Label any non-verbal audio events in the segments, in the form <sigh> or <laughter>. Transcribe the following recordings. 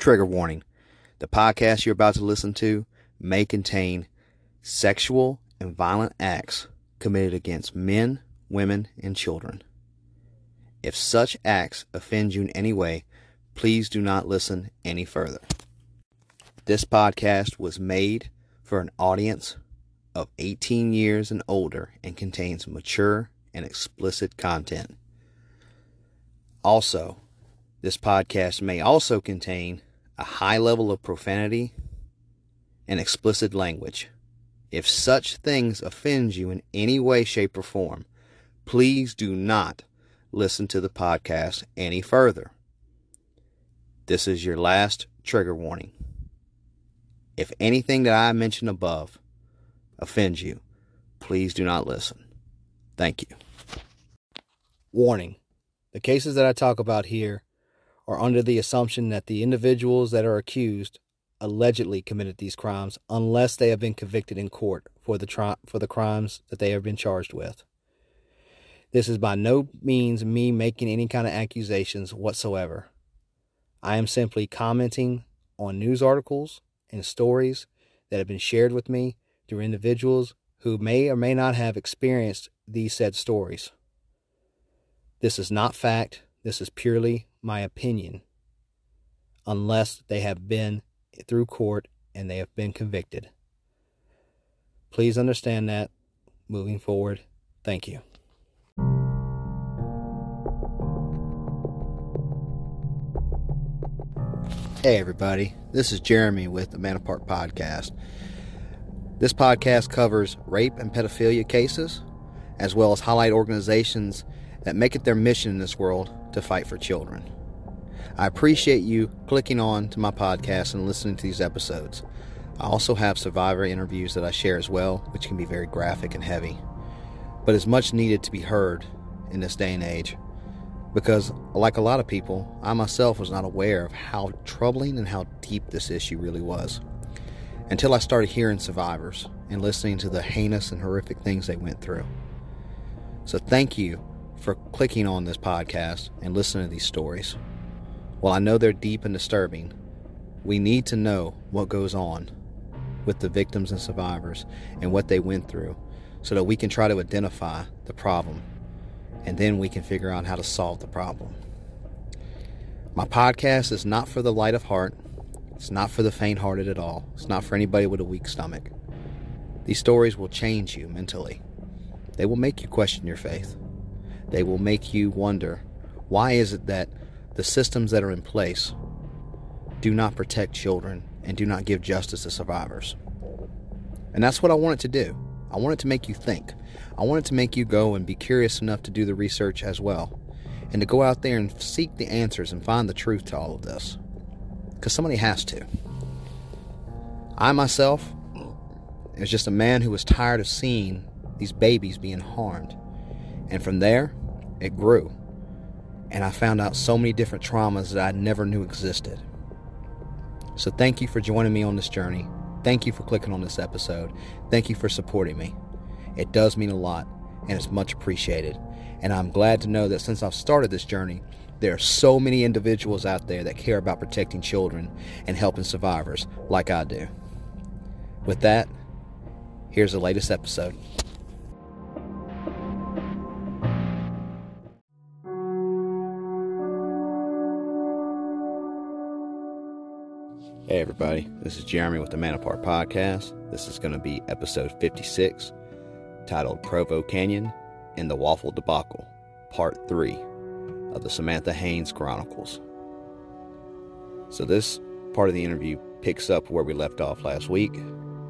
Trigger warning the podcast you're about to listen to may contain sexual and violent acts committed against men, women, and children. If such acts offend you in any way, please do not listen any further. This podcast was made for an audience of 18 years and older and contains mature and explicit content. Also, this podcast may also contain a high level of profanity and explicit language. If such things offend you in any way, shape, or form, please do not listen to the podcast any further. This is your last trigger warning. If anything that I mentioned above offends you, please do not listen. Thank you. Warning The cases that I talk about here are under the assumption that the individuals that are accused allegedly committed these crimes unless they have been convicted in court for the tri- for the crimes that they have been charged with. This is by no means me making any kind of accusations whatsoever. I am simply commenting on news articles and stories that have been shared with me through individuals who may or may not have experienced these said stories. This is not fact, this is purely my opinion, unless they have been through court and they have been convicted. Please understand that moving forward. Thank you. Hey, everybody. This is Jeremy with the Man Apart Podcast. This podcast covers rape and pedophilia cases, as well as highlight organizations that make it their mission in this world to fight for children. I appreciate you clicking on to my podcast and listening to these episodes. I also have survivor interviews that I share as well, which can be very graphic and heavy, but is much needed to be heard in this day and age. Because, like a lot of people, I myself was not aware of how troubling and how deep this issue really was until I started hearing survivors and listening to the heinous and horrific things they went through. So, thank you for clicking on this podcast and listening to these stories. While I know they're deep and disturbing, we need to know what goes on with the victims and survivors and what they went through so that we can try to identify the problem and then we can figure out how to solve the problem. My podcast is not for the light of heart. It's not for the faint hearted at all. It's not for anybody with a weak stomach. These stories will change you mentally. They will make you question your faith. They will make you wonder why is it that the systems that are in place do not protect children and do not give justice to survivors. And that's what I wanted to do. I wanted to make you think. I wanted to make you go and be curious enough to do the research as well. And to go out there and seek the answers and find the truth to all of this. Because somebody has to. I myself was just a man who was tired of seeing these babies being harmed. And from there, it grew. And I found out so many different traumas that I never knew existed. So thank you for joining me on this journey. Thank you for clicking on this episode. Thank you for supporting me. It does mean a lot, and it's much appreciated. And I'm glad to know that since I've started this journey, there are so many individuals out there that care about protecting children and helping survivors like I do. With that, here's the latest episode. Hey, everybody, this is Jeremy with the Man Apart Podcast. This is going to be episode 56, titled Provo Canyon and the Waffle Debacle, Part 3 of the Samantha Haynes Chronicles. So, this part of the interview picks up where we left off last week,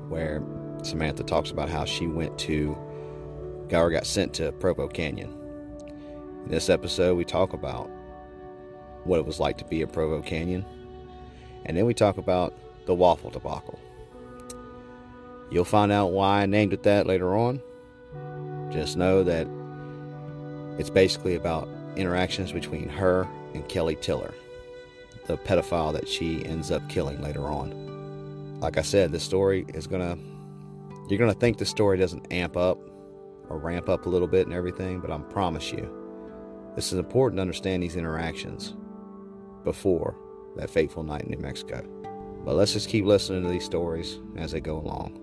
where Samantha talks about how she went to, or got sent to Provo Canyon. In this episode, we talk about what it was like to be at Provo Canyon and then we talk about the waffle debacle. You'll find out why I named it that later on. Just know that it's basically about interactions between her and Kelly Tiller, the pedophile that she ends up killing later on. Like I said, this story is gonna, you're gonna think the story doesn't amp up or ramp up a little bit and everything, but I promise you, this is important to understand these interactions before that fateful night in New Mexico. But let's just keep listening to these stories as they go along.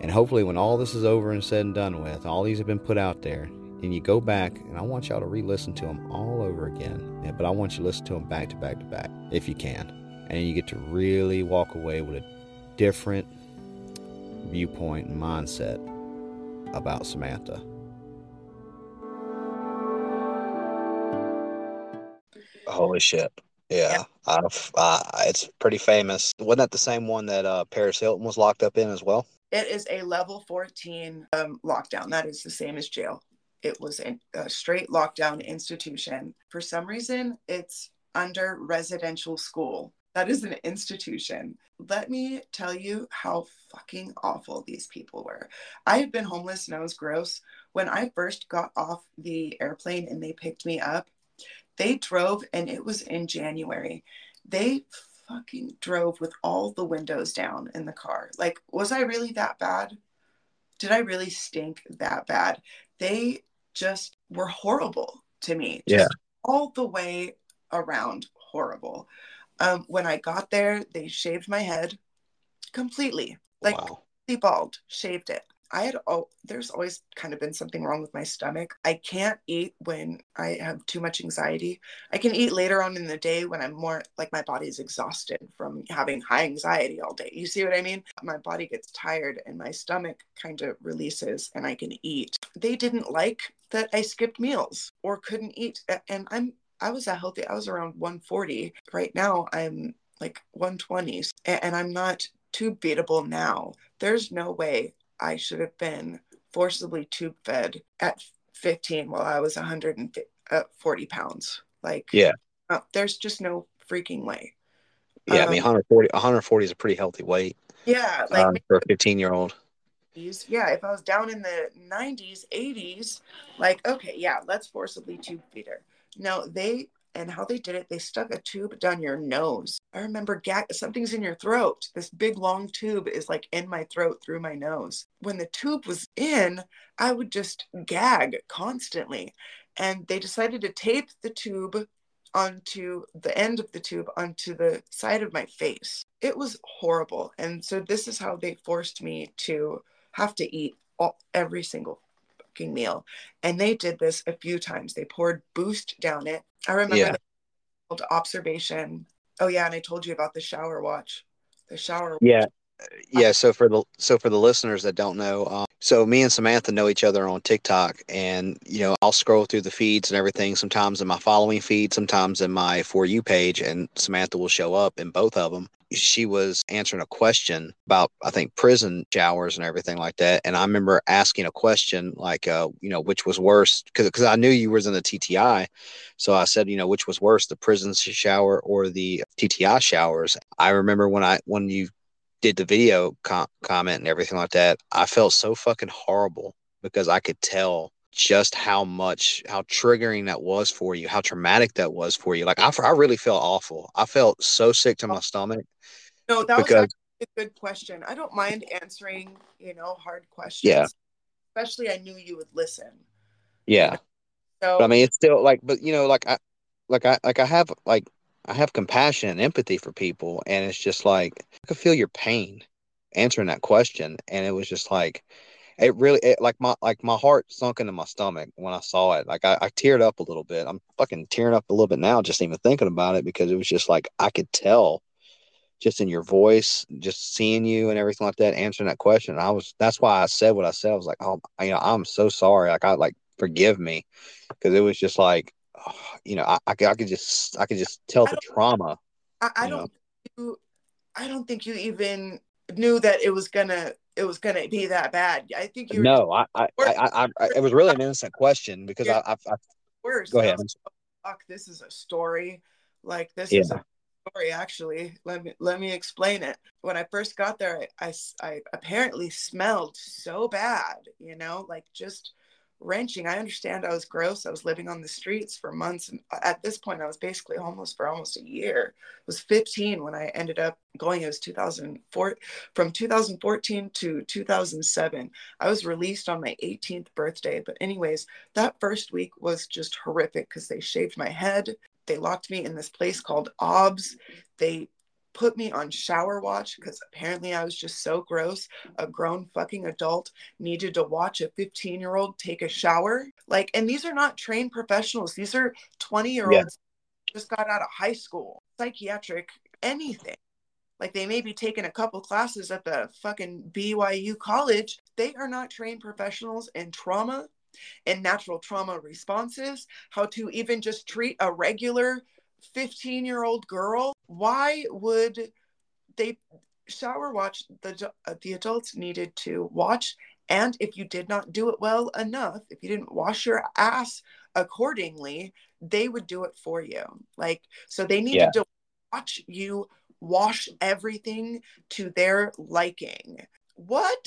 And hopefully, when all this is over and said and done with, all these have been put out there, and you go back and I want y'all to re listen to them all over again. But I want you to listen to them back to back to back if you can. And you get to really walk away with a different viewpoint and mindset about Samantha. Holy shit. Yeah, uh, it's pretty famous. Wasn't that the same one that uh, Paris Hilton was locked up in as well? It is a level 14 um, lockdown. That is the same as jail. It was a, a straight lockdown institution. For some reason, it's under residential school. That is an institution. Let me tell you how fucking awful these people were. I have been homeless and I was gross. When I first got off the airplane and they picked me up, they drove, and it was in January. They fucking drove with all the windows down in the car. Like, was I really that bad? Did I really stink that bad? They just were horrible to me. Yeah. all the way around horrible. Um, when I got there, they shaved my head completely, like wow. completely bald, shaved it. I had oh, there's always kind of been something wrong with my stomach. I can't eat when I have too much anxiety. I can eat later on in the day when I'm more like my body's exhausted from having high anxiety all day. You see what I mean? My body gets tired and my stomach kind of releases and I can eat. They didn't like that I skipped meals or couldn't eat and I'm I was that healthy. I was around 140. Right now I'm like 120 and I'm not too beatable now. There's no way I should have been forcibly tube fed at 15 while I was 140 uh, pounds. Like, yeah, uh, there's just no freaking way. Yeah, um, I mean, 140, 140 is a pretty healthy weight. Yeah, like um, for a 15 year old. Yeah, if I was down in the 90s, 80s, like, okay, yeah, let's forcibly tube feed her. No, they and how they did it, they stuck a tube down your nose. I remember gag something's in your throat. This big long tube is like in my throat through my nose. When the tube was in, I would just gag constantly. And they decided to tape the tube onto the end of the tube onto the side of my face. It was horrible. And so this is how they forced me to have to eat all, every single fucking meal. And they did this a few times. They poured boost down it. I remember yeah. the observation. Oh yeah, and I told you about the shower watch. The shower. Yeah. Yeah, so for the so for the listeners that don't know, um, so me and Samantha know each other on TikTok, and you know I'll scroll through the feeds and everything. Sometimes in my following feed, sometimes in my for you page, and Samantha will show up in both of them she was answering a question about I think prison showers and everything like that. And I remember asking a question like, uh, you know, which was worse because because I knew you was in the TTI, so I said, you know, which was worse, the prison shower or the TTI showers. I remember when I when you did the video com- comment and everything like that, I felt so fucking horrible because I could tell just how much how triggering that was for you how traumatic that was for you like i, I really felt awful i felt so sick to oh. my stomach no, that because, was a good question. I don't mind answering, you know, hard questions. Yeah. Especially I knew you would listen. Yeah. So but, I mean it's still like but you know, like I like I like I have like I have compassion and empathy for people and it's just like I could feel your pain answering that question and it was just like it really it, like my like my heart sunk into my stomach when I saw it. Like I, I teared up a little bit. I'm fucking tearing up a little bit now just even thinking about it because it was just like I could tell just in your voice, just seeing you and everything like that, answering that question. I was that's why I said what I said. I was like, oh, you know, I'm so sorry. Like I like forgive me because it was just like, oh, <sighs> you know, I, I, I, could just I could just tell the trauma. I, I don't. You, I don't think you even knew that it was gonna it was gonna be that bad. I think you. no, I I, I, I, it was really an innocent question because I, I, I worse. Go ahead. Oh, fuck, this is a story. Like this yeah. is a story actually let me let me explain it when i first got there I, I, I apparently smelled so bad you know like just wrenching. I understand i was gross. I was living on the streets for months and at this point i was basically homeless for almost a year. I was 15 when i ended up going it was 2004 from 2014 to 2007 i was released on my 18th birthday but anyways that first week was just horrific because they shaved my head. They locked me in this place called OBS. They put me on shower watch because apparently I was just so gross. A grown fucking adult needed to watch a 15 year old take a shower. Like, and these are not trained professionals, these are 20 year olds yeah. just got out of high school, psychiatric, anything. Like they may be taking a couple classes at the fucking BYU college. They are not trained professionals in trauma and natural trauma responses, how to even just treat a regular 15 year old girl. Why would they shower watch? The, uh, the adults needed to watch. And if you did not do it well enough, if you didn't wash your ass accordingly, they would do it for you. Like, so they needed yeah. to watch you wash everything to their liking. What?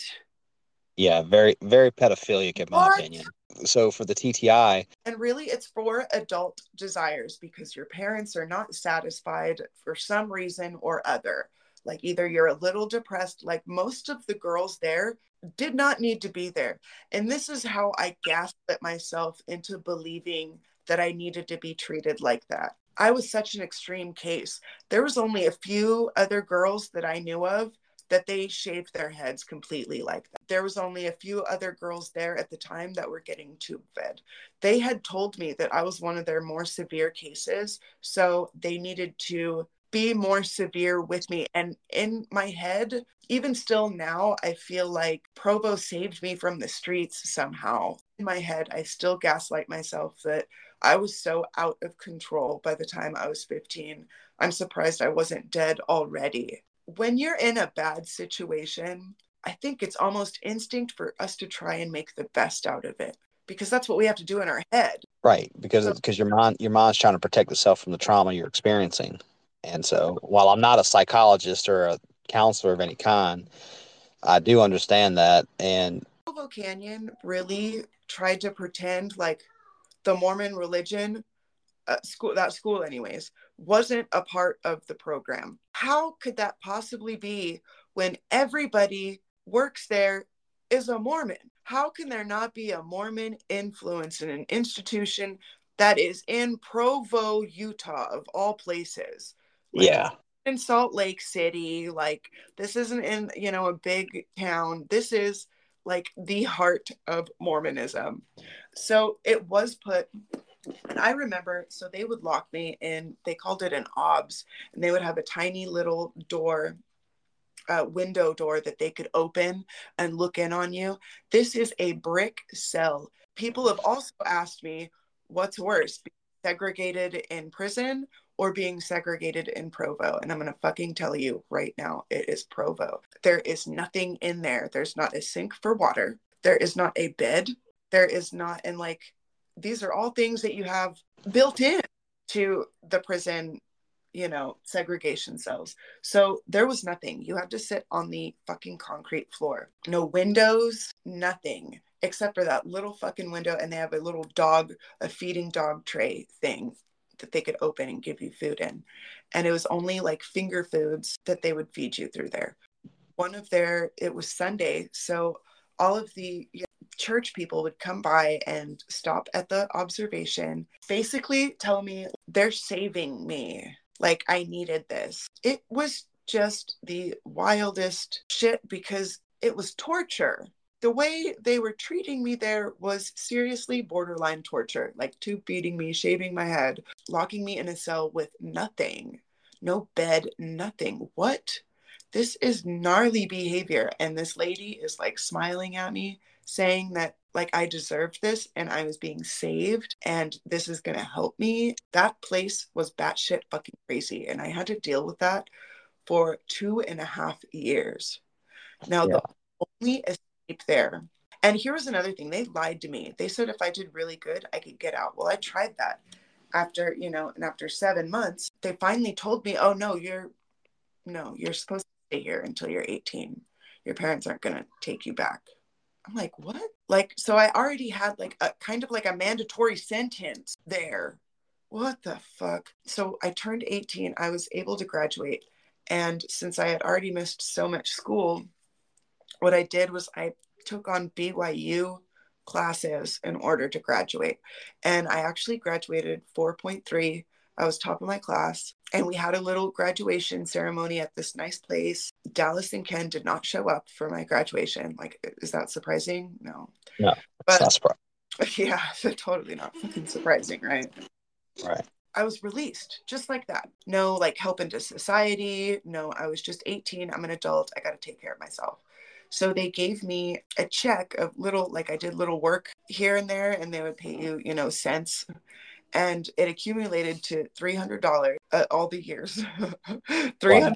Yeah, very, very pedophilic in my what? opinion. So for the TTI. And really, it's for adult desires because your parents are not satisfied for some reason or other. Like either you're a little depressed, like most of the girls there did not need to be there. And this is how I gaslit myself into believing that I needed to be treated like that. I was such an extreme case. There was only a few other girls that I knew of that they shaved their heads completely like that. There was only a few other girls there at the time that were getting tube fed. They had told me that I was one of their more severe cases, so they needed to be more severe with me. And in my head, even still now, I feel like Provo saved me from the streets somehow. In my head, I still gaslight myself that I was so out of control by the time I was 15. I'm surprised I wasn't dead already. When you're in a bad situation, I think it's almost instinct for us to try and make the best out of it because that's what we have to do in our head. Right, because so, because your mind your mind's trying to protect itself from the trauma you're experiencing. And so, while I'm not a psychologist or a counselor of any kind, I do understand that. And Provo Canyon really tried to pretend like the Mormon religion, uh, school that school anyways, wasn't a part of the program. How could that possibly be when everybody works there is a Mormon? How can there not be a Mormon influence in an institution that is in Provo, Utah, of all places? Like, yeah. In Salt Lake City, like this isn't in, you know, a big town. This is like the heart of Mormonism. So it was put, and I remember, so they would lock me in, they called it an OBS, and they would have a tiny little door, uh, window door that they could open and look in on you. This is a brick cell. People have also asked me, what's worse, segregated in prison or being segregated in Provo. And I'm going to fucking tell you right now, it is Provo. There is nothing in there. There's not a sink for water. There is not a bed. There is not, and like, these are all things that you have built in to the prison, you know, segregation cells. So there was nothing. You have to sit on the fucking concrete floor. No windows, nothing except for that little fucking window. And they have a little dog, a feeding dog tray thing that they could open and give you food in. And it was only like finger foods that they would feed you through there. One of their, it was Sunday. So all of the you church people would come by and stop at the observation, basically tell me they're saving me. Like I needed this. It was just the wildest shit because it was torture the way they were treating me there was seriously borderline torture like tube feeding me, shaving my head, locking me in a cell with nothing, no bed, nothing. What? This is gnarly behavior. And this lady is like smiling at me, saying that like I deserved this and I was being saved and this is going to help me. That place was batshit fucking crazy. And I had to deal with that for two and a half years. Now, yeah. the only escape there. And here was another thing they lied to me. They said if I did really good, I could get out. Well, I tried that after, you know, and after seven months, they finally told me, oh, no, you're, no, you're supposed to stay here until you're 18. Your parents aren't going to take you back. I'm like, what? Like, so I already had like a kind of like a mandatory sentence there. What the fuck? So I turned 18. I was able to graduate. And since I had already missed so much school, what I did was I took on BYU classes in order to graduate. And I actually graduated 4.3 I was top of my class, and we had a little graduation ceremony at this nice place. Dallas and Ken did not show up for my graduation. Like, is that surprising? No. No, But- not surprising. <laughs> Yeah, <laughs> totally not fucking surprising, right? Right. I was released just like that. No, like help into society. No, I was just 18. I'm an adult. I got to take care of myself. So they gave me a check of little, like I did little work here and there, and they would pay you, you know, cents. And it accumulated to $300 uh, all the years. <laughs> 300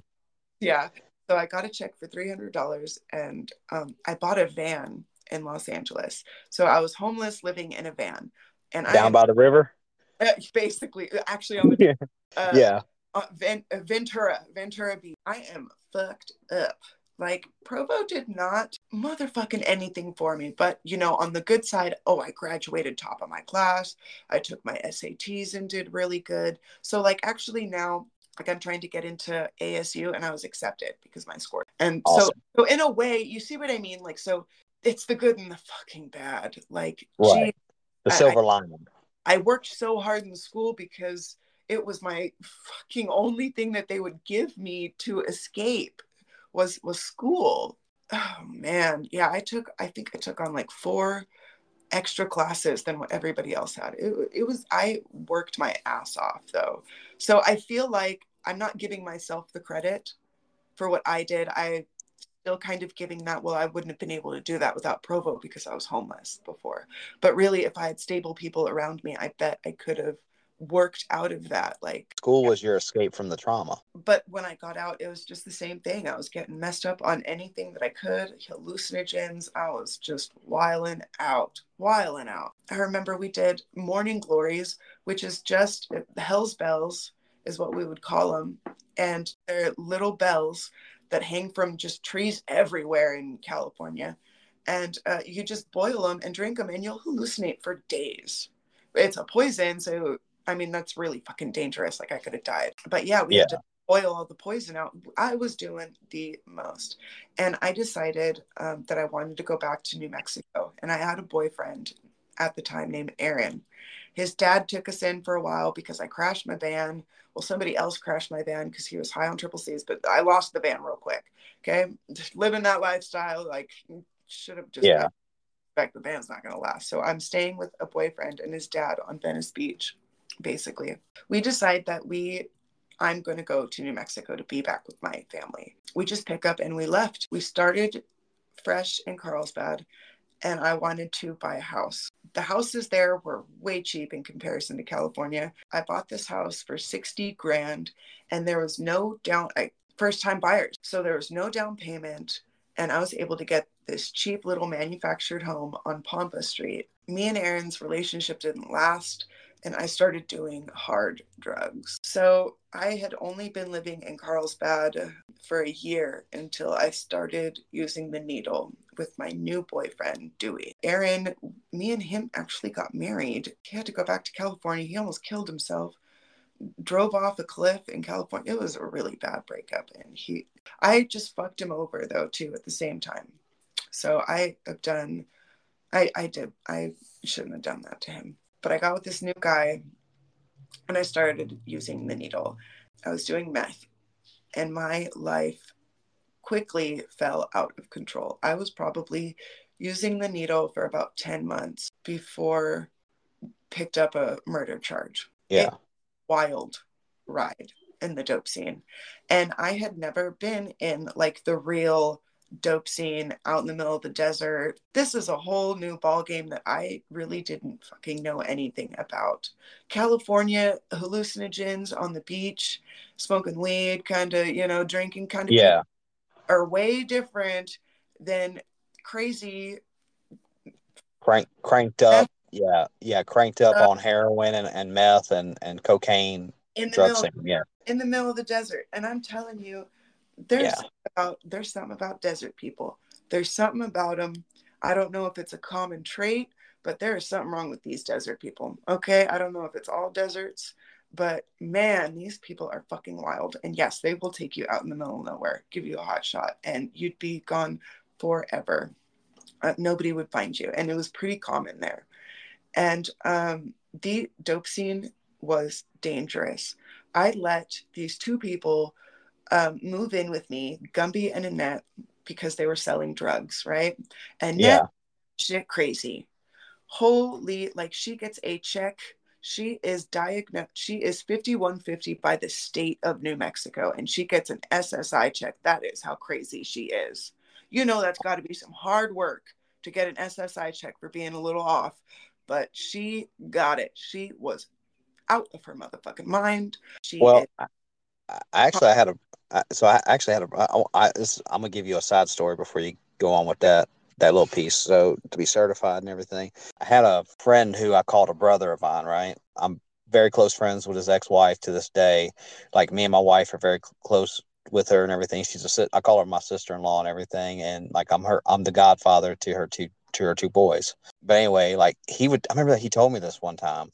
Yeah. So I got a check for $300 and um, I bought a van in Los Angeles. So I was homeless living in a van. And Down I by the river. uh, basically actually on the Yeah. <laughs> uh, yeah. uh, uh, Ventura, Ventura Beach. I am fucked up. Like Provo did not motherfucking anything for me, but you know, on the good side, oh, I graduated top of my class. I took my SATs and did really good. So like actually now, like I'm trying to get into ASU and I was accepted because my score. And so, Awesome. so in a way, you see what I mean? Like so, it's the good and the fucking bad. Like, Right. gee, The I- silver lining. I worked so hard in school because it was my fucking only thing that they would give me to escape was was school. Oh man, yeah, I took I think I took on like four extra classes than what everybody else had. It, it was I worked my ass off though. So I feel like I'm not giving myself the credit for what I did. I still kind of giving that well I wouldn't have been able to do that without Provo because I was homeless before. But really if I had stable people around me, I bet I could have worked out of that like School was your escape from the trauma. But when I got out, it was just the same thing. I was getting messed up on anything that I could, hallucinogens. I was just wiling out, wiling out. I remember we did morning glories, which is just hell's bells, is what we would call them. And they're little bells that hang from just trees everywhere in California. And uh, you just boil them and drink them, and you'll hallucinate for days. It's a poison, so I mean, that's really fucking dangerous. Like, I could have died. But yeah, we had to boil all the poison out. I was doing the most. And I decided um, that I wanted to go back to New Mexico. And I had a boyfriend at the time named Aaron. His dad took us in for a while because I crashed my van. Well, somebody else crashed my van because he was high on triple C's, but I lost the van real quick. Okay. Just living that lifestyle, like, should have just Yeah. expect the van's not going to last. So I'm staying with a boyfriend and his dad on Venice Beach, basically. We decide that we, I'm going to go to New Mexico to be back with my family. We just pick up and we left. We started fresh in Carlsbad and I wanted to buy a house. The houses there were way cheap in comparison to California. I bought this house for 60 grand and there was no down, first time buyers. So there was no down payment and I was able to get this cheap little manufactured home on Pampa Street. Me and Aaron's relationship didn't last, and I started doing hard drugs. So I had only been living in Carlsbad for a year until I started using the needle with my new boyfriend, Dewey. Aaron, me and him actually got married. He had to go back to California. He almost killed himself drove off a cliff in California. It was a really bad breakup. And he, I just fucked him over though, too, at the same time. So I have done, I, I did, I shouldn't have done that to him. But I got with this new guy and I started using the needle. I was doing meth and my life quickly fell out of control. I was probably using the needle for about 10 months before picked up a murder charge Yeah. wild ride in the dope scene. And I had never been in like the real dope scene out in the middle of the desert. This is a whole new ball game that I really didn't fucking know anything about. California hallucinogens on the beach, smoking weed, kind of, you know, drinking kind of Yeah. are way different than crazy Crank, cranked up. Yeah. Yeah. Cranked up uh, on heroin and, and meth and, and cocaine in the drug middle scene. Yeah. in the middle of the desert. And I'm telling you, there's Yeah. something about there's something about desert people. There's something about them. I don't know if it's a common trait, but there is something wrong with these desert people. Okay, I don't know if it's all deserts, but man, these people are fucking wild. And yes, they will take you out in the middle of nowhere, give you a hot shot, and you'd be gone forever. Uh, nobody would find you, and it was pretty common there. And um, the dope scene was dangerous. I let these two people um, move in with me, Gumby and Annette, because they were selling drugs, right? And Yeah. Shit crazy. Holy, like she gets a check. She is diagnosed. She is 5150 by the state of New Mexico, and she gets an SSI check. That is how crazy she is. You know, that's got to be some hard work to get an SSI check for being a little off, but she got it. She was out of her motherfucking mind. She Well, is- I, I actually I had a So I actually had a I, I, this, I'm gonna give you a side story before you go on with that that little piece. So to be certified and everything, I had a friend who I called a brother of mine. Right, I'm very close friends with his ex-wife to this day. Like me and my wife are very cl- close with her and everything. She's a I call her my sister-in-law and everything, and like I'm her I'm the godfather to her two to her two boys. But anyway, like he would I remember that he told me this one time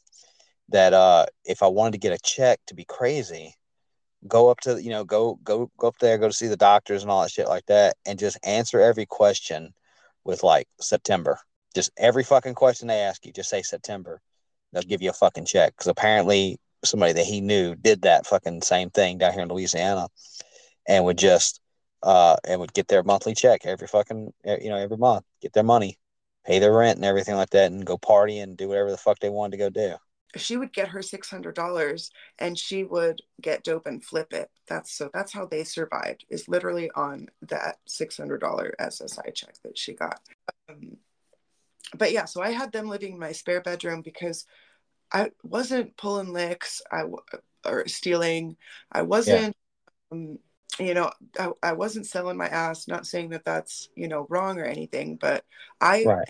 that uh if I wanted to get a check to be crazy go up to you know go go go up there go to see the doctors and all that shit like that and just answer every question with like september. Just every fucking question they ask you just say september. They'll give you a fucking check because apparently somebody that he knew did that fucking same thing down here in louisiana and would just uh and would get their monthly check every fucking you know every month get their money pay their rent and everything like that and go party and do whatever the fuck they wanted to go do she would get her six hundred dollars and she would get dope and flip it. That's so that's how they survived. Is literally on that six hundred dollar SSI check that she got. Um, but yeah, so I had them living in my spare bedroom because I wasn't pulling licks. I or stealing. I wasn't. Um, you know, I, I wasn't selling my ass. Not saying that that's you know wrong or anything, but I right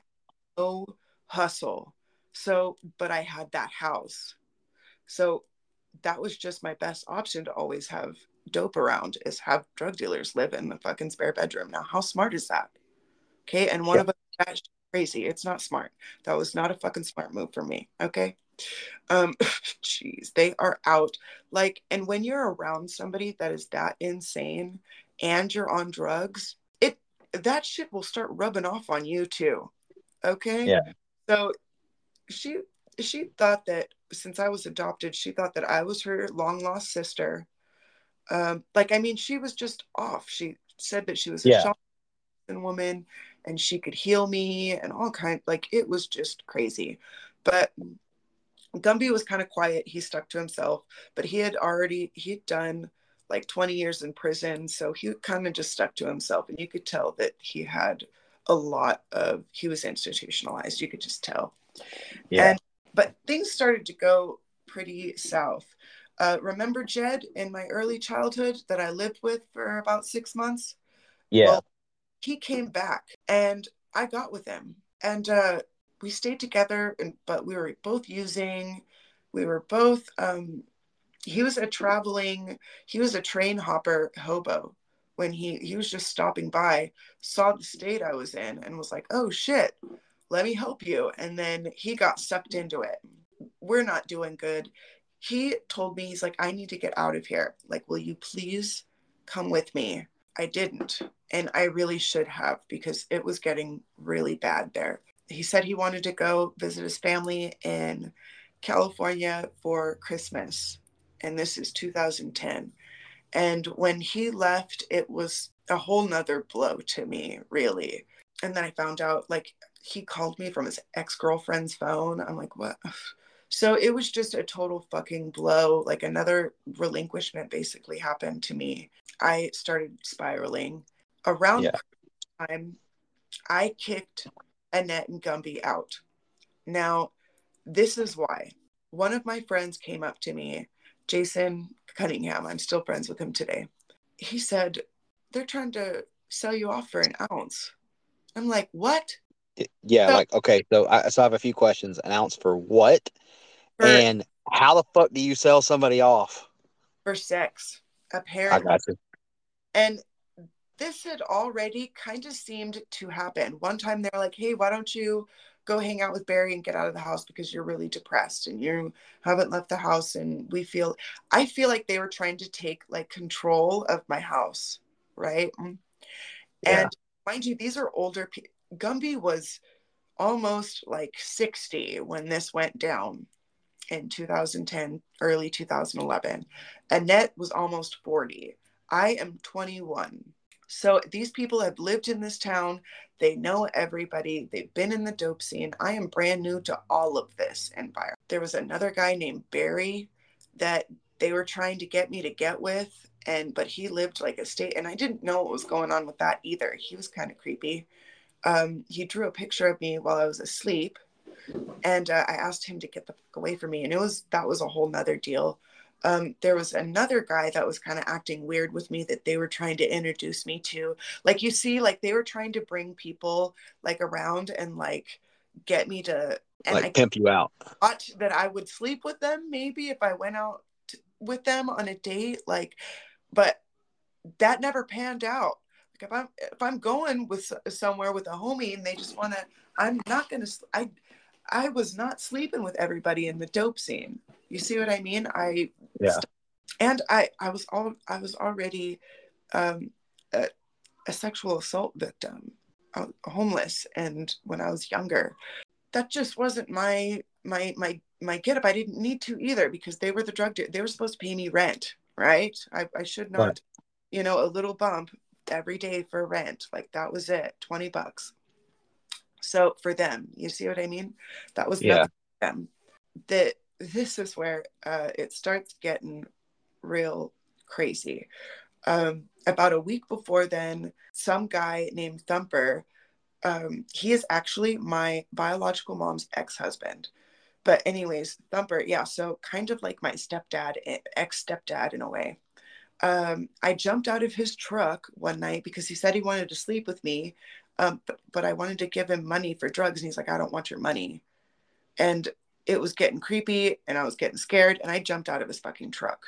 no hustle. So, but I had that house. So that was just my best option to always have dope around is have drug dealers live in the fucking spare bedroom. Now, how smart is that? Okay. And one Yeah. of us that shit crazy. It's not smart. That was not a fucking smart move for me. Okay. Um, <laughs> jeez, they are out. Like, and when you're around somebody that is that insane and you're on drugs, it that shit will start rubbing off on you too. Okay. Yeah. So she she thought that since I was adopted, she thought that I was her long lost sister. Um, like I mean, she was just off. She said that she was a Yeah. shaman woman and she could heal me and all kind like it was just crazy. But Gumby was kind of quiet. He stuck to himself, but he had already he'd done like 20 years in prison, so he kind of just stuck to himself and you could tell that he had a lot of he was institutionalized. You could just tell. Yeah And but things started to go pretty south. Uh, remember Jed in my early childhood that I lived with for about six months? yeah well, He came back and I got with him and uh, we stayed together, and, but we were both using, we were both, um, he was a traveling, he was a train hopper hobo when he, he was just stopping by, saw the state I was in and was like, oh shit, let me help you. And then he got sucked into it. We're not doing good. He told me, he's like, I need to get out of here. Like, will you please come with me? I didn't. And I really should have because it was getting really bad there. He said he wanted to go visit his family in California for Christmas. And this is 2010. And when he left, it was a whole nother blow to me, really. And then I found out like he called me from his ex girlfriend's phone. I'm like, what? <sighs> So it was just a total fucking blow. Like another relinquishment basically happened to me. I started spiraling. Around Yeah. time, I kicked Annette and Gumby out. Now, this is why. One of my friends came up to me, Jason Cunningham. I'm still friends with him today. He said, They're trying to sell you off for an ounce. I'm like, What? Yeah, So- like okay, so I so I have a few questions. An ounce for what? For, and how the fuck do you sell somebody off? for sex, I apparently. got you. And this had already kind of seemed to happen. One time they're like, hey, why don't you go hang out with Barry and get out of the house because you're really depressed and you haven't left the house. And we feel, I feel like they were trying to take like control of my house. Right. Yeah. And mind you, these are older people. Gumby was almost like 60 when this went down. in 2010, early 2011. Annette was almost 40. I am 21. So these people have lived in this town. They know everybody. They've been in the dope scene. I am brand new to all of this environment. There was another guy named Barry that they were trying to get me to get with and but he lived like a state and I didn't know what was going on with that either. He was kind of creepy. Um, he drew a picture of me while I was asleep and uh, I asked him to get the fuck away from me and it was that was a whole nother deal um, there was another guy that was kind of acting weird with me that they were trying to introduce me to. Like you see, like they were trying to bring people like around and like get me to and like I pimp you out. thought that I would sleep with them maybe if I went out with them on a date. Like, but that never panned out. If I'm if I'm going with somewhere with a homie and they just want to, I'm not gonna. I I was not sleeping with everybody in the dope scene. You see what I mean? I Yeah. and I I was all I was already um, a, a sexual assault victim, homeless, and when I was younger, that just wasn't my my my my get up. I didn't need to either because they were the drug dealer. They were supposed to pay me rent, right? I, I should not, Right. you know, a little bump every day for rent. Like that was it, 20 bucks. So for them, you see what I mean? That was Yeah. for them. That this is where uh, it starts getting real crazy. Um, about a week before then, some guy named Thumper, um, he is actually my biological mom's ex-husband. But anyways, Thumper, yeah, so kind of like my stepdad, ex-stepdad in a way. Um, I jumped out of his truck one night because he said he wanted to sleep with me, um, but, but I wanted to give him money for drugs, and he's like, "I don't want your money," and it was getting creepy, and I was getting scared, and I jumped out of his fucking truck.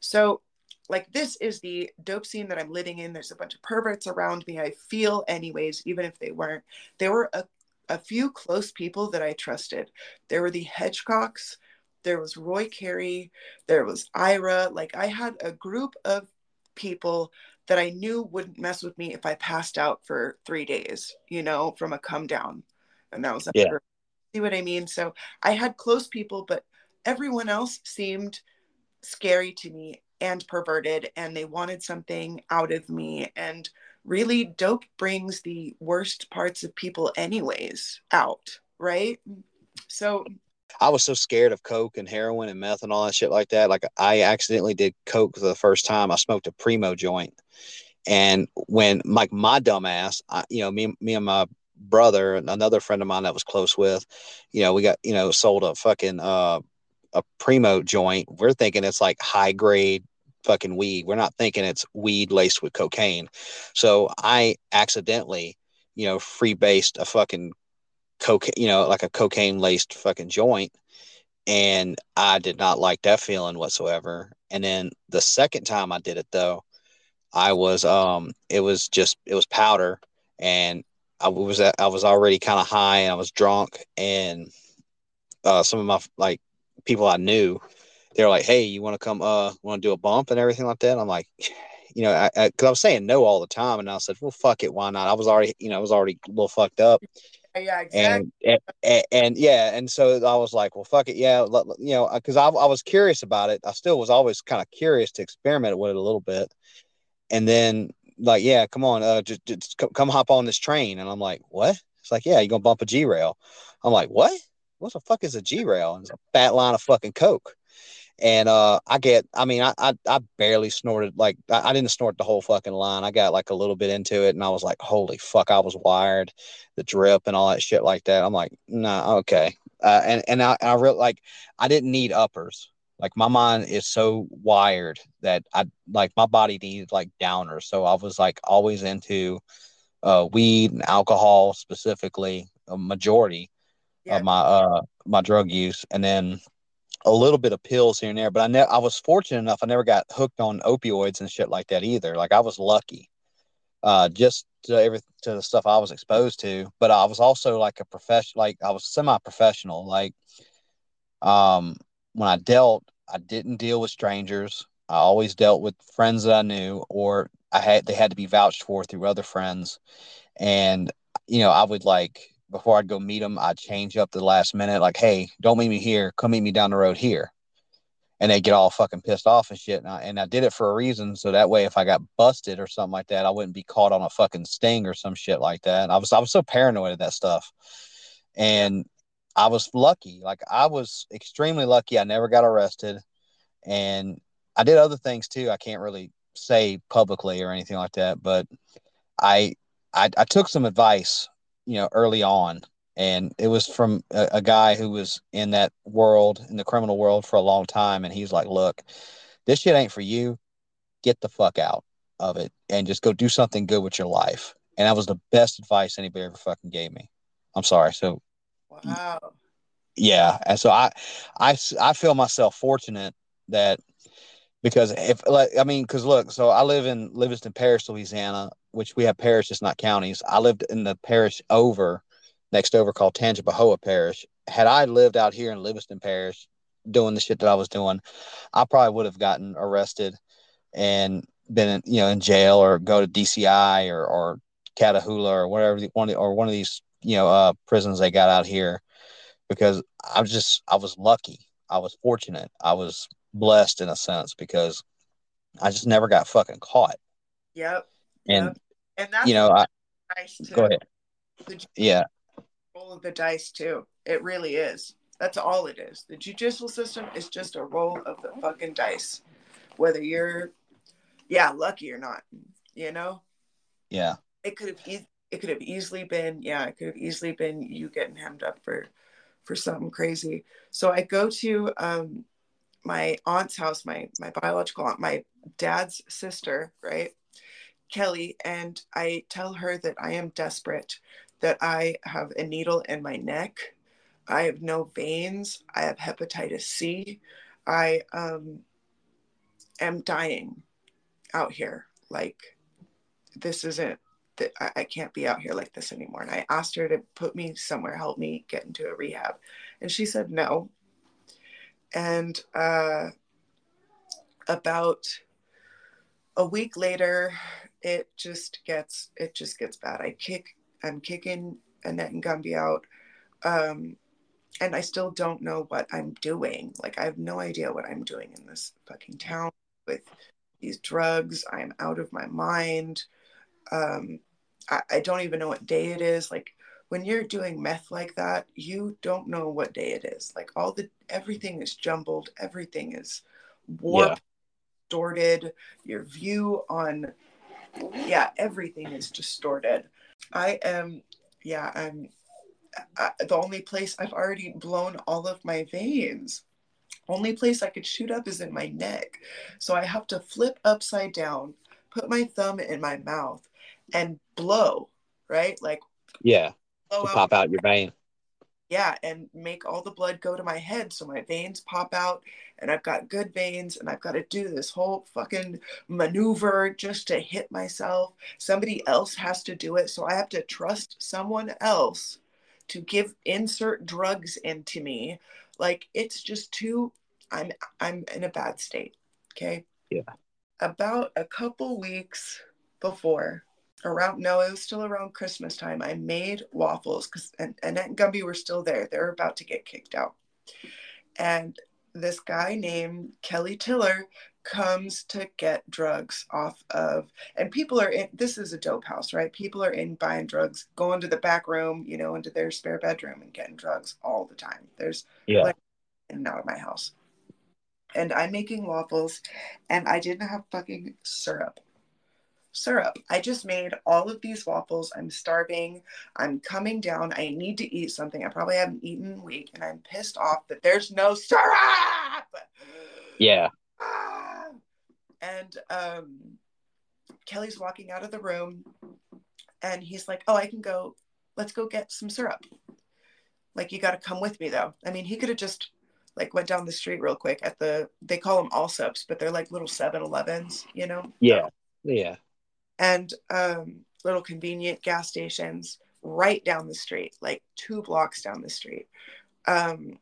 So, like, this is the dope scene that I'm living in. There's a bunch of perverts around me. I feel, anyways, even if they weren't, there were a, a few close people that I trusted. There were the Hedgecocks. There was Roy Carey. There was Ira. Like, I had a group of people that I knew wouldn't mess with me if I passed out for three days, you know, from a come down. And that was Yeah. after- see what I mean? So I had close people, but everyone else seemed scary to me and perverted, and they wanted something out of me. And really, dope brings the worst parts of people, anyways, out, right? So, I was so scared of coke and heroin and meth and all that shit like that. Like I accidentally did coke for the first time. I smoked a primo joint, and when like my dumb ass, I, you know, me me and my brother and another friend of mine that was close with, you know, we got you know sold a fucking uh a primo joint. We're thinking it's like high grade fucking weed. We're not thinking it's weed laced with cocaine. So I accidentally, you know, free based a fucking cocaine, you know, like a cocaine laced fucking joint. And I did not like that feeling whatsoever. And then the second time I did it though, I was um it was just it was powder and I was I was already kind of high and I was drunk and uh some of my like people I knew they were like, "Hey, you want to come uh want to do a bump and everything like that?" I'm like, <sighs> you know, I, I, cause I was saying no all the time, and I said, "Well, fuck it, why not?" I was already, you know, I was already a little fucked up, yeah, exactly. and and, and yeah, and so I was like, "Well, fuck it, yeah," you know, because I, I was curious about it. I still was always kind of curious to experiment with it a little bit, and then like, yeah, come on, uh, just, just come, come hop on this train, and I'm like, what? It's like, yeah, you're gonna bump a G rail. I'm like, what? What the fuck is a G rail? And it's a fat line of fucking coke and uh i get i mean i i, I barely snorted like I, I didn't snort the whole fucking line. I got like a little bit into it and i was like holy fuck i was wired the drip and all that shit like that. I'm like nah okay. Uh, and and i i really like i didn't need uppers. Like my mind is so wired that i like my body needed like downers. So i was like always into uh weed and alcohol specifically a majority Yeah. of my uh my drug use. And then a little bit of pills here and there, but I ne- I was fortunate enough I never got hooked on opioids and shit like that either. Like I was lucky, uh, just to every to the stuff I was exposed to. But I was also like a professional, like I was semi-professional. Like, um, when I dealt, I didn't deal with strangers. I always dealt with friends that I knew, or I had they had to be vouched for through other friends, and you know I would like before I'd go meet them, I'd change up the last minute, like, hey, don't meet me here. Come meet me down the road here. And they get all fucking pissed off and shit. And I, and I did it for a reason. So that way, if I got busted or something like that, I wouldn't be caught on a fucking sting or some shit like that. And I was, I was so paranoid of that stuff. And I was lucky. Like, I was extremely lucky. I never got arrested. And I did other things too. I can't really say publicly or anything like that, but I, I, I took some advice you know early on. And it was from a, a, guy who was in that world in the criminal world for a long time. And he's like look this shit ain't for you. Get the fuck out of it and just go do something good with your life. And that was the best advice anybody ever fucking gave me. I'm sorry. So wow. yeah. And so i i i feel myself fortunate that because if like i mean because look so i live in livingston parish louisiana which we have parishes, not counties. I lived in the parish over, next over called Tangipahoa Parish. Had I lived out here in Livingston Parish doing the shit that I was doing, I probably would have gotten arrested and been, in, you know, in jail or go to DCI or, or Catahoula or whatever one or one of these, you know, uh, prisons they got out here because I was just I was lucky. I was fortunate. I was blessed in a sense because I just never got fucking caught. Yep. And and that's you know, I, go ahead. The Yeah, roll of the dice too. It really is. That's all it is. The judicial system is just a roll of the fucking dice, whether you're, yeah, lucky or not. You know, yeah, it could have e- it could have easily been yeah, it could have easily been you getting hemmed up for for something crazy. So I go to um my aunt's house, my my biological aunt, my dad's sister, right? Kelly, and I tell her that I am desperate, that I have a needle in my neck, I have no veins, I have hepatitis C, I um, am dying out here. Like, this isn't that I, I can't be out here like this anymore. And I asked her to put me somewhere, help me get into a rehab. And she said no. And uh, about a week later, it just gets it just gets bad. I kick I'm kicking Annette and Gumby out. Um, and I still don't know what I'm doing. Like I have no idea what I'm doing in this fucking town with these drugs. I'm out of my mind. Um, I, I don't even know what day it is. Like when you're doing meth like that, you don't know what day it is. Like all the everything is jumbled, everything is warped, Yeah. distorted. Your view on yeah, everything is distorted. I am yeah, I'm I, the only place I've already blown all of my veins. Only place I could shoot up is in my neck. So I have to flip upside down, put my thumb in my mouth, and blow, right? Like yeah, blow to out pop out your vein. Yeah, and make all the blood go to my head so my veins pop out and I've got good veins and I've got to do this whole fucking maneuver just to hit myself. Somebody else has to do it, so I have to trust someone else to give insert drugs into me. Like it's just too I'm I'm in a bad state, okay? Yeah. About a couple weeks before around no it was still around christmas time i made waffles because and annette and gumby were still there they were about to get kicked out. And this guy named kelly tiller comes to get drugs off of and people are in this is a dope house right? People are in buying drugs going to the back room you know into their spare bedroom and getting drugs all the time. There's Yeah, Like- in and out of my house. And i'm making waffles and i didn't have fucking syrup syrup. I just made all of these waffles. I'm starving. I'm coming down. I need to eat something. I probably haven't eaten in a week, and I'm pissed off that there's no syrup. yeah, Ah! And um, Kelly's walking out of the room, and he's like, "Oh, I can go. Let's go get some syrup. Like, you got to come with me, though. I mean, he could have just." Like went down the street real quick at the they call them Allsup's, but they're like little 7-Elevens, you know? yeah, yeah, and um, little convenient gas stations right down the street, like two blocks down the street. Um,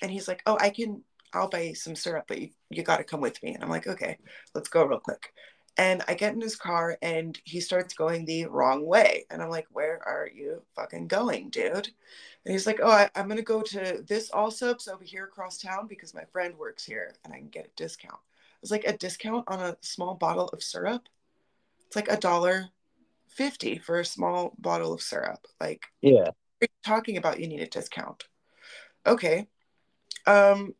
and he's like, "Oh, I can. I'll buy you some syrup, but you, you got to come with me." And I'm like, "Okay, let's go real quick." And I get in his car and he starts going the wrong way. And I'm like, where are you fucking going, dude? And he's like, oh, I, am going to go to this all Allsup's over here across town because my friend works here and I can get a discount. It was like a discount on a small bottle of syrup. It's like a dollar fifty for a small bottle of syrup. Like, yeah, talking about you need a discount. Okay. Um,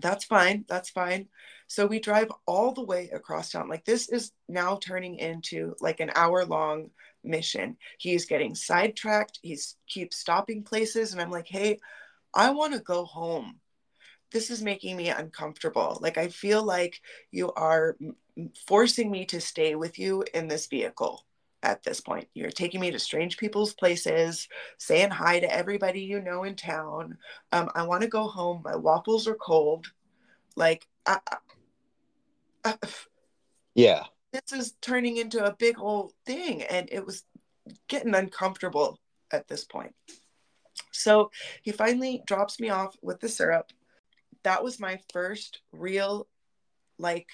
that's fine. That's fine. So we drive all the way across town. Like this is now turning into like an hour long mission. He's getting sidetracked. He's keeps stopping places. And I'm like, hey, I want to go home. This is making me uncomfortable. Like I feel like you are forcing me to stay with you in this vehicle at this point. You're taking me to strange people's places, saying hi to everybody you know in town. Um, I want to go home. My waffles are cold. Like, I, I, I, <sighs> yeah, this is turning into a big old thing, and it was getting uncomfortable at this point. So he finally drops me off with the syrup. That was my first real, like,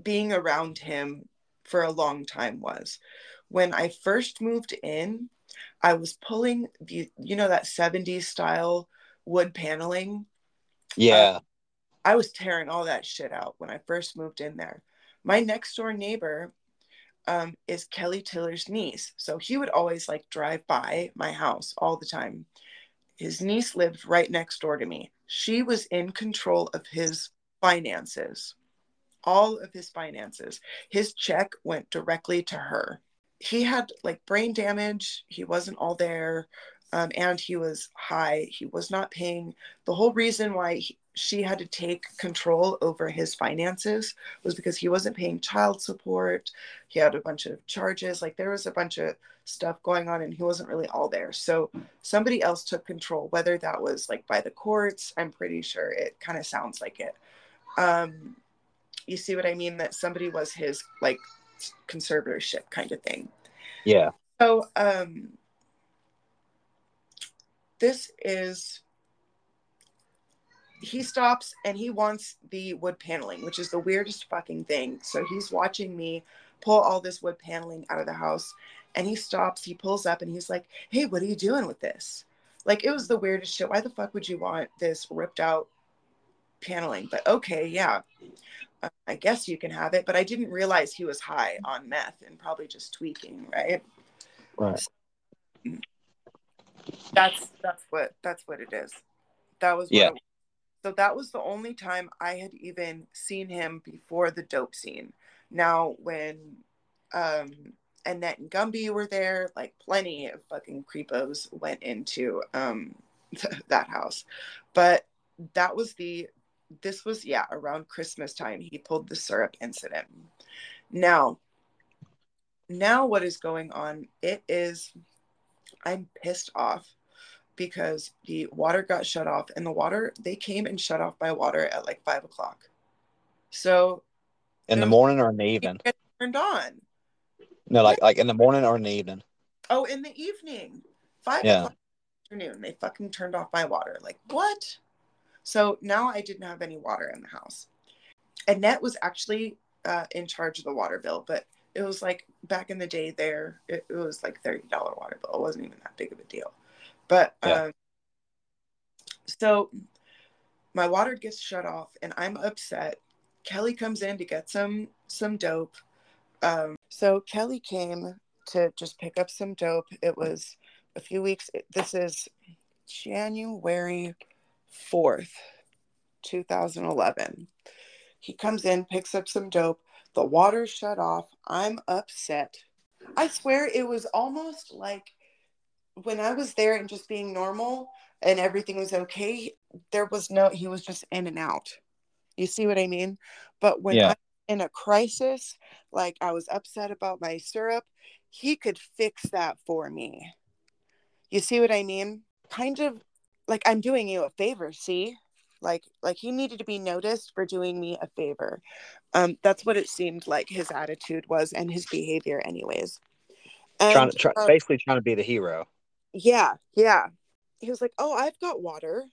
being around him for a long time was when I first moved in, I was pulling the, you know, that 70s style wood paneling. Yeah. Uh, I was tearing all that shit out when I first moved in there. My next door neighbor um, is Kelly Tiller's niece. So he would always like drive by my house all the time. His niece lived right next door to me. She was in control of his finances, all of his finances. His check went directly to her he had like brain damage. He wasn't all there. Um, and he was high. He was not paying. The whole reason why he, she had to take control over his finances was because he wasn't paying child support. He had a bunch of charges. Like there was a bunch of stuff going on, and he wasn't really all there. So somebody else took control, whether that was like by the courts. I'm pretty sure it kind of sounds like it. Um, you see what I mean? That somebody was his like conservatorship kind of thing. Yeah. So um this is he stops and he wants the wood paneling, which is the weirdest fucking thing. So he's watching me pull all this wood paneling out of the house and he stops, he pulls up and he's like, Hey, what are you doing with this? Like it was the weirdest shit. Why the fuck would you want this ripped out paneling? But okay, yeah. I guess you can have it, but I didn't realize he was high on meth and probably just tweaking, right? Right. So that's that's what that's what it is. That was yeah. So that was the only time I had even seen him before the dope scene. Now when um Annette and Gumby were there, like plenty of fucking creepos went into um <laughs> that house. But that was the this was yeah around christmas time he pulled the syrup incident. Now now what is going on it is i'm pissed off because the water got shut off and the water they came and shut off my water at like five o'clock. So in the morning or in the evening? turned on no like like in the morning or in the evening oh in the evening five yeah. o'clock afternoon they fucking turned off my water like what so now I didn't have any water in the house. Annette was actually uh, in charge of the water bill, but it was like back in the day there, it, it was like $30 water bill. It wasn't even that big of a deal. But yeah. um, so my water gets shut off and I'm upset. Kelly comes in to get some some dope. Um, so Kelly came to just pick up some dope. It was a few weeks. This is January 4th, 2011. He comes in, picks up some dope. The water's shut off. I'm upset. I swear it was almost like when I was there and just being normal and everything was okay, there was no, he was just in and out. You see what I mean? But when yeah. I'm in a crisis, like I was upset about my syrup, he could fix that for me. You see what I mean? Kind of like I'm doing you a favor, see? Like like he needed to be noticed for doing me a favor. Um that's what it seemed like his attitude was and his behavior anyways. And, trying to try, uh, basically trying to be the hero. Yeah, yeah. He was like, "Oh, I've got water."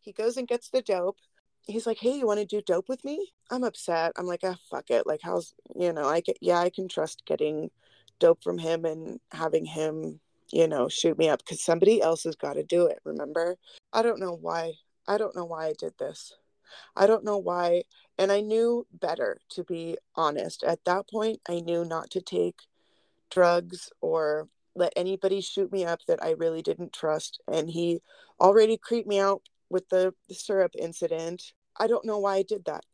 He goes and gets the dope. He's like, Hey, you want to do dope with me? I'm upset. I'm like, ah, fuck it. Like, how's, you know, I get, yeah, I can trust getting dope from him and having him, you know, shoot me up because somebody else has got to do it. Remember? I don't know why. I don't know why I did this. I don't know why. And I knew better, to be honest. At that point, I knew not to take drugs or let anybody shoot me up that I really didn't trust. And he already creeped me out with the, the syrup incident. I don't know why I did that.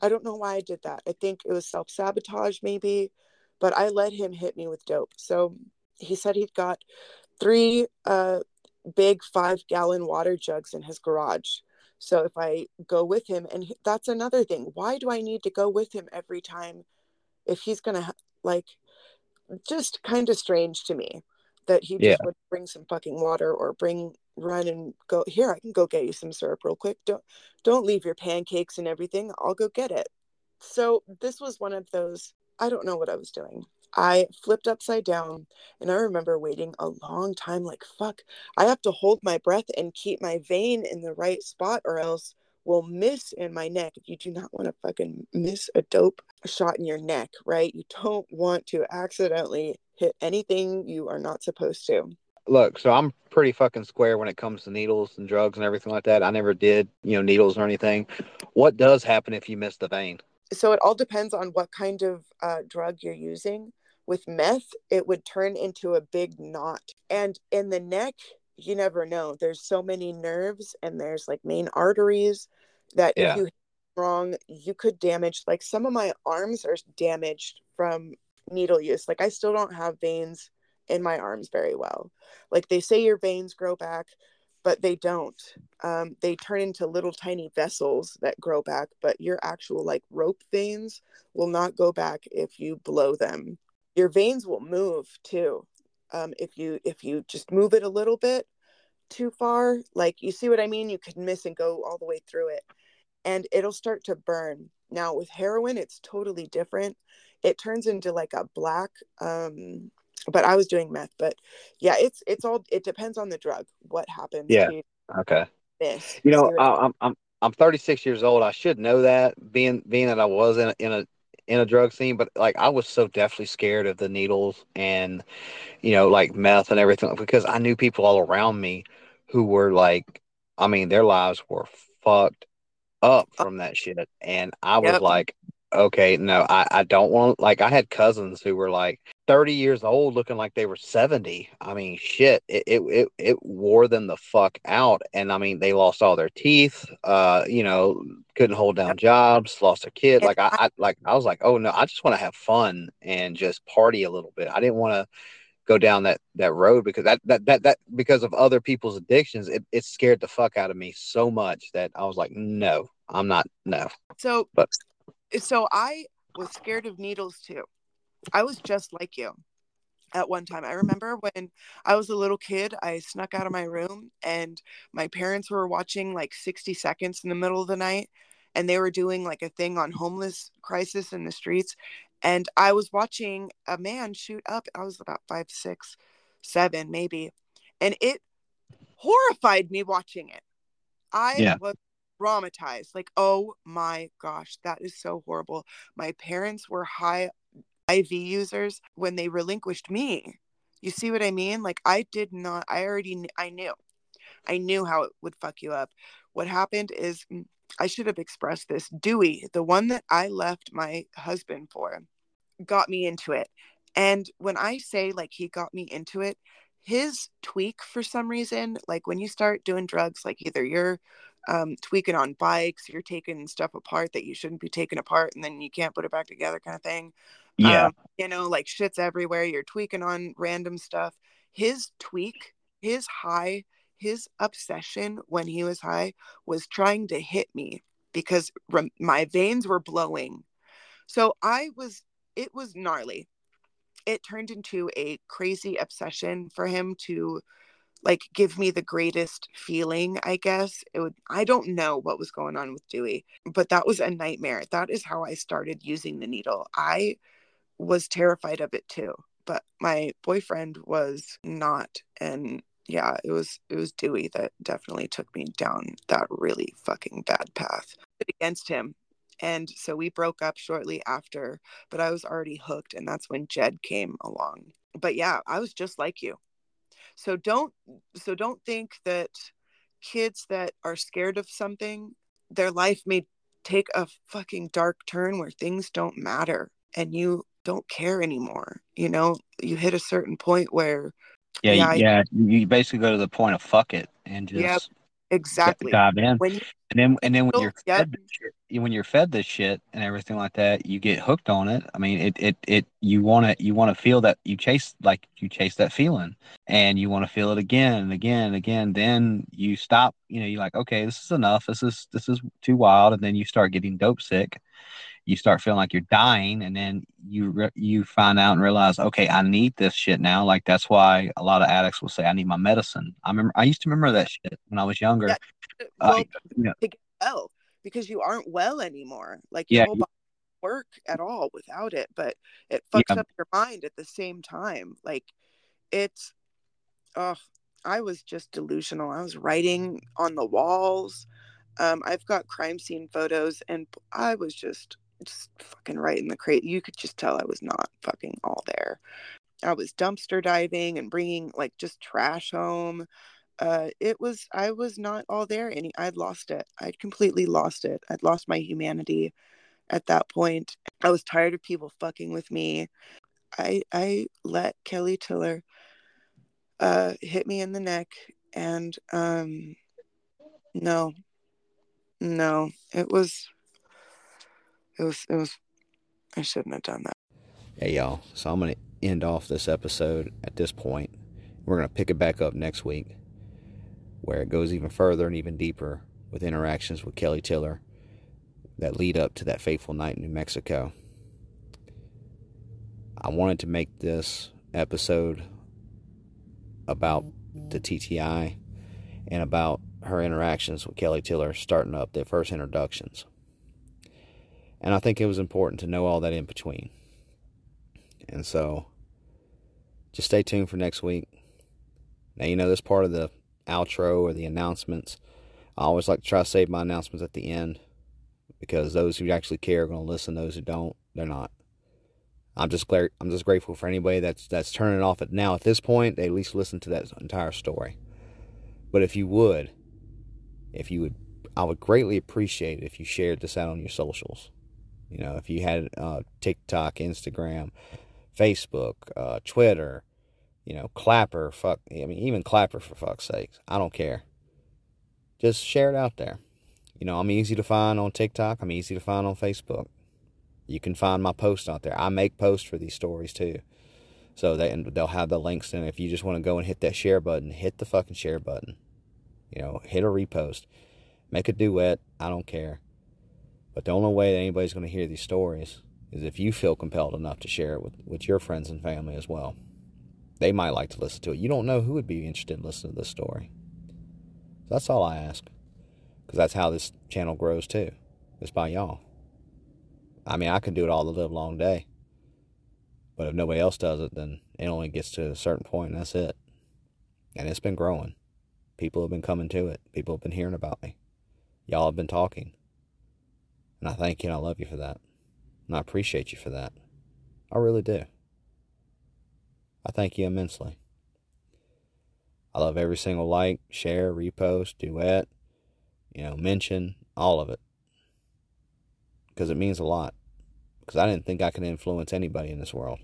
I don't know why I did that. I think it was self sabotage, maybe, but I let him hit me with dope. So he said he'd got three uh, big five gallon water jugs in his garage. So if I go with him, and he, that's another thing, why do I need to go with him every time if he's going to like just kind of strange to me that he just yeah. would bring some fucking water or bring run and go here i can go get you some syrup real quick don't don't leave your pancakes and everything i'll go get it so this was one of those i don't know what i was doing i flipped upside down and i remember waiting a long time like fuck i have to hold my breath and keep my vein in the right spot or else will miss in my neck. You do not want to fucking miss a dope shot in your neck, right? You don't want to accidentally hit anything you are not supposed to. Look, so I'm pretty fucking square when it comes to needles and drugs and everything like that. I never did, you know, needles or anything. What does happen if you miss the vein? So it all depends on what kind of uh, drug you're using. With meth, it would turn into a big knot. And in the neck, you never know. There's so many nerves and there's like main arteries that yeah. if you hit wrong, you could damage like some of my arms are damaged from needle use. Like I still don't have veins in my arms very well. Like they say your veins grow back, but they don't. Um, they turn into little tiny vessels that grow back, but your actual like rope veins will not go back if you blow them. Your veins will move too. Um, if you if you just move it a little bit too far, like you see what I mean, you could miss and go all the way through it and it'll start to burn. Now with heroin, it's totally different. It turns into like a black um but I was doing meth, but yeah, it's it's all it depends on the drug what happens yeah. okay. This. You know, I, I'm I'm I'm 36 years old. I should know that being being that I was in a, in a in a drug scene, but like I was so deathly scared of the needles and you know like meth and everything because I knew people all around me who were like, I mean, their lives were fucked up uh, from that shit. And I was yep. like, okay, no, I, I don't want like I had cousins who were like 30 years old looking like they were 70. I mean, shit, it it it, it wore them the fuck out. And I mean, they lost all their teeth, uh, you know, couldn't hold down jobs, lost a kid. Like I, I like I was like, oh no, I just want to have fun and just party a little bit. I didn't want to go down that that road because that that that, that because of other people's addictions it, it scared the fuck out of me so much that i was like no i'm not no so but so i was scared of needles too i was just like you at one time i remember when i was a little kid i snuck out of my room and my parents were watching like 60 seconds in the middle of the night and they were doing like a thing on homeless crisis in the streets and I was watching a man shoot up. I was about five, six, seven, maybe, and it horrified me watching it. I yeah. was traumatized. Like, oh my gosh, that is so horrible. My parents were high IV users when they relinquished me. You see what I mean? Like, I did not. I already. I knew. I knew how it would fuck you up. What happened is mm, I should have expressed this. Dewey, the one that I left my husband for, got me into it. And when I say like he got me into it, his tweak for some reason, like when you start doing drugs, like either you're um, tweaking on bikes, you're taking stuff apart that you shouldn't be taking apart, and then you can't put it back together, kind of thing. Yeah. Um, you know, like shit's everywhere. You're tweaking on random stuff. His tweak, his high his obsession when he was high was trying to hit me because my veins were blowing. So I was, it was gnarly. It turned into a crazy obsession for him to like give me the greatest feeling, I guess. It would I don't know what was going on with Dewey, but that was a nightmare. That is how I started using the needle. I was terrified of it too, but my boyfriend was not and yeah, it was it was Dewey that definitely took me down that really fucking bad path against him. And so we broke up shortly after, but I was already hooked and that's when Jed came along. But yeah, I was just like you. So don't so don't think that kids that are scared of something, their life may take a fucking dark turn where things don't matter and you don't care anymore. You know, you hit a certain point where yeah, yeah, yeah you basically go to the point of fuck it and just yep, exactly dive in. When you, and then and then when oh, you're yep. fed shit, when you're fed this shit and everything like that, you get hooked on it. I mean, it it it you want to you want to feel that you chase like you chase that feeling, and you want to feel it again and again and again. Then you stop. You know, you're like, okay, this is enough. This is this is too wild, and then you start getting dope sick you start feeling like you're dying and then you re- you find out and realize okay i need this shit now. Like that's why a lot of addicts will say i need my medicine. I remember i used to remember that shit when i was younger. Yeah. well, uh, you know, well because you aren't well anymore. Like your yeah, work at all without it but it fucks yeah. up your mind at the same time. Like it's oh i was just delusional. I was writing on the walls. Um, I've got crime scene photos, and I was just just fucking right in the crate. You could just tell I was not fucking all there. I was dumpster diving and bringing like just trash home. Uh, it was I was not all there, any I'd lost it. I'd completely lost it. I'd lost my humanity at that point. I was tired of people fucking with me. I I let Kelly Tiller uh, hit me in the neck, and um, no, no, it was it was it was I shouldn't have done that. Hey y'all, so I'm gonna end off this episode at this point. We're gonna pick it back up next week, where it goes even further and even deeper with interactions with Kelly Tiller that lead up to that fateful night in New Mexico. I wanted to make this episode about the TTI and about her interactions with Kelly Tiller starting up their first introductions. And I think it was important to know all that in between. And so just stay tuned for next week. Now, you know, this part of the outro or the announcements, I always like to try to save my announcements at the end because those who actually care are going to listen. Those who don't, they're not. I'm just glad, I'm just grateful for anybody that's that's turning off at now at this point. They at least listen to that entire story. But if you would, if you would, I would greatly appreciate it if you shared this out on your socials. You know, if you had uh, TikTok, Instagram, Facebook, uh, Twitter, you know, Clapper, fuck, I mean, even Clapper for fuck's sakes. I don't care. Just share it out there. You know, I'm easy to find on TikTok. I'm easy to find on Facebook. You can find my posts out there. I make posts for these stories too. So they, they'll have the links. And if you just want to go and hit that share button, hit the fucking share button. You know, hit a repost. Make a duet. I don't care. But the only way that anybody's going to hear these stories is if you feel compelled enough to share it with, with your friends and family as well. They might like to listen to it. You don't know who would be interested in listening to this story. So that's all I ask. Because that's how this channel grows too. It's by y'all. I mean, I can do it all the live long day. But if nobody else does it, then it only gets to a certain point and that's it. And it's been growing. People have been coming to it. People have been hearing about me. Y'all have been talking. And I thank you and I love you for that. And I appreciate you for that. I really do. I thank you immensely. I love every single like, share, repost, duet, you know, mention, all of it. Because it means a lot. Because I didn't think I could influence anybody in this world.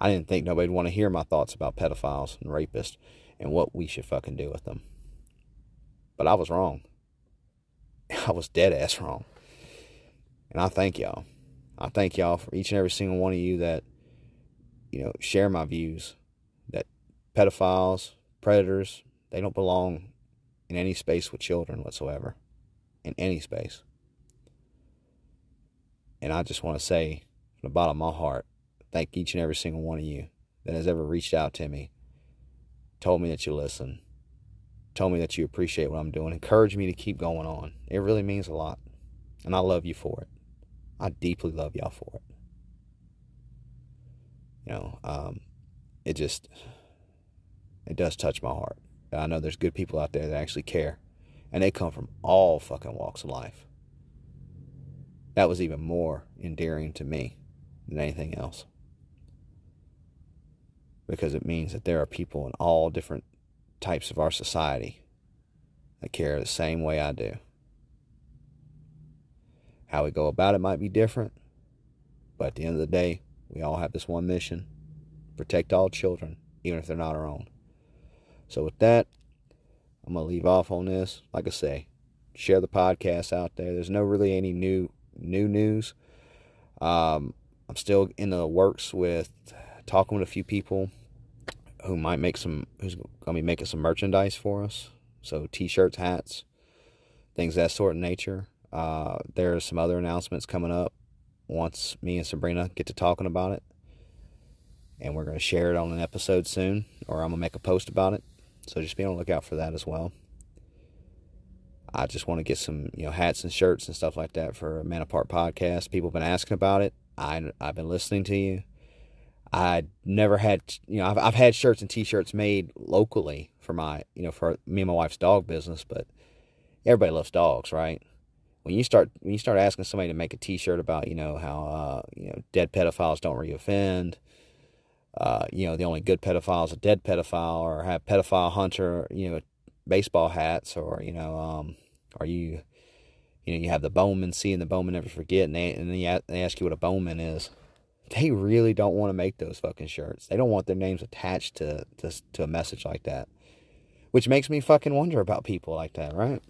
I didn't think nobody'd want to hear my thoughts about pedophiles and rapists and what we should fucking do with them. But I was wrong. <laughs> I was dead ass wrong. And I thank y'all. I thank y'all for each and every single one of you that, you know, share my views that pedophiles, predators, they don't belong in any space with children whatsoever. In any space. And I just want to say from the bottom of my heart, thank each and every single one of you that has ever reached out to me, told me that you listen, told me that you appreciate what I'm doing, encouraged me to keep going on. It really means a lot. And I love you for it. I deeply love y'all for it. You know, um, it just It does touch my heart. I know there's good people out there that actually care, and they come from all fucking walks of life. That was even more endearing to me than anything else. Because it means that there are people in all different types of our society that care the same way I do. How we go about it might be different, but at the end of the day, we all have this one mission protect all children, even if they're not our own. So, with that, I'm going to leave off on this. Like I say, share the podcast out there. There's no really any new new news. Um, I'm still in the works with talking with a few people who might make some who's gonna be making some merchandise for us. So t-shirts, hats, things that sort of nature. Uh, are some other announcements coming up once me and Sabrina get to talking about it. And we're going to share it on an episode soon, or I'm going to make a post about it. So just be on the lookout for that as well. I just want to get some, you know, hats and shirts and stuff like that for a Man Apart podcast. People have been asking about it. I, I've been listening to you. I never had, you know, I've, I've had shirts and t-shirts made locally for my, you know, for me and my wife's dog business, but everybody loves dogs, right? When you start, when you start asking somebody to make a t-shirt about, you know, how, uh, you know, dead pedophiles don't reoffend, uh, you know, the only good pedophile is a dead pedophile or have pedophile hunter, you know, baseball hats or, you know, um, are you, you know, you have the Bowman, seeing the Bowman never forget, and, they, and then they ask you what a Bowman is they really don't want to make those fucking shirts. They don't want their names attached to, to, to a message like that. Which makes me fucking wonder about people like that, right?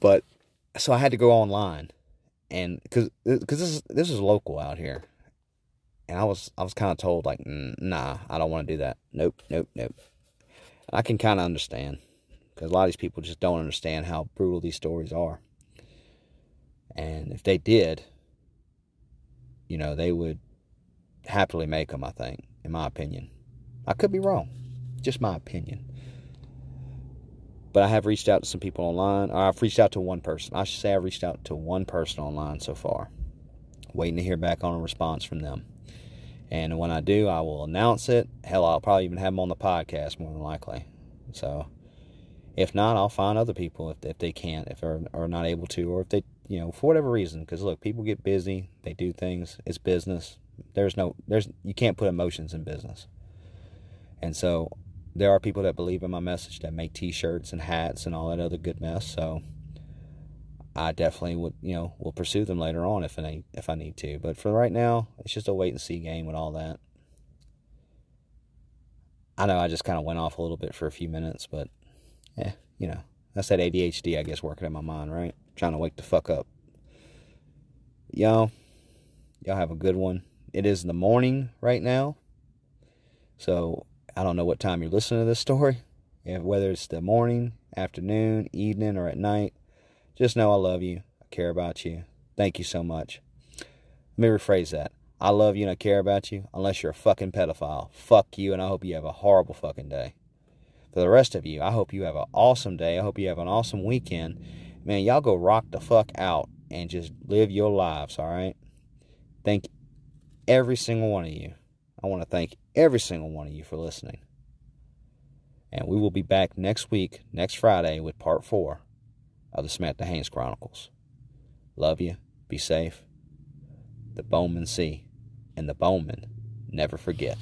But so I had to go online and cuz uh, cuz this is this is local out here. And I was I was kind of told like nah, I don't want to do that. Nope, nope, nope. I can kind of understand because a lot of these people just don't understand how brutal these stories are. And if they did, you know, they would happily make them, I think, in my opinion. I could be wrong. Just my opinion. But I have reached out to some people online. I've reached out to one person. I should say I've reached out to one person online so far. Waiting to hear back on a response from them. And when I do, I will announce it. Hell, I'll probably even have them on the podcast more than likely. So, if not, I'll find other people if, if they can't, if they're are not able to, or if they you know, for whatever reason, because look, people get busy, they do things, it's business. There's no, there's, you can't put emotions in business. And so there are people that believe in my message that make t shirts and hats and all that other good mess. So I definitely would, you know, will pursue them later on if I, if I need to. But for right now, it's just a wait and see game with all that. I know I just kind of went off a little bit for a few minutes, but yeah, you know, that's that ADHD, I guess, working in my mind, right? Trying to wake the fuck up. Y'all, y'all have a good one. It is in the morning right now. So I don't know what time you're listening to this story. If, whether it's the morning, afternoon, evening, or at night, just know I love you. I care about you. Thank you so much. Let me rephrase that. I love you and I care about you unless you're a fucking pedophile. Fuck you and I hope you have a horrible fucking day for the rest of you, I hope you have an awesome day. I hope you have an awesome weekend. Man, y'all go rock the fuck out and just live your lives, all right? Thank every single one of you. I want to thank every single one of you for listening. And we will be back next week, next Friday, with part four of the Samantha Haynes Chronicles. Love you. Be safe. The Bowman see, and the Bowman never forget.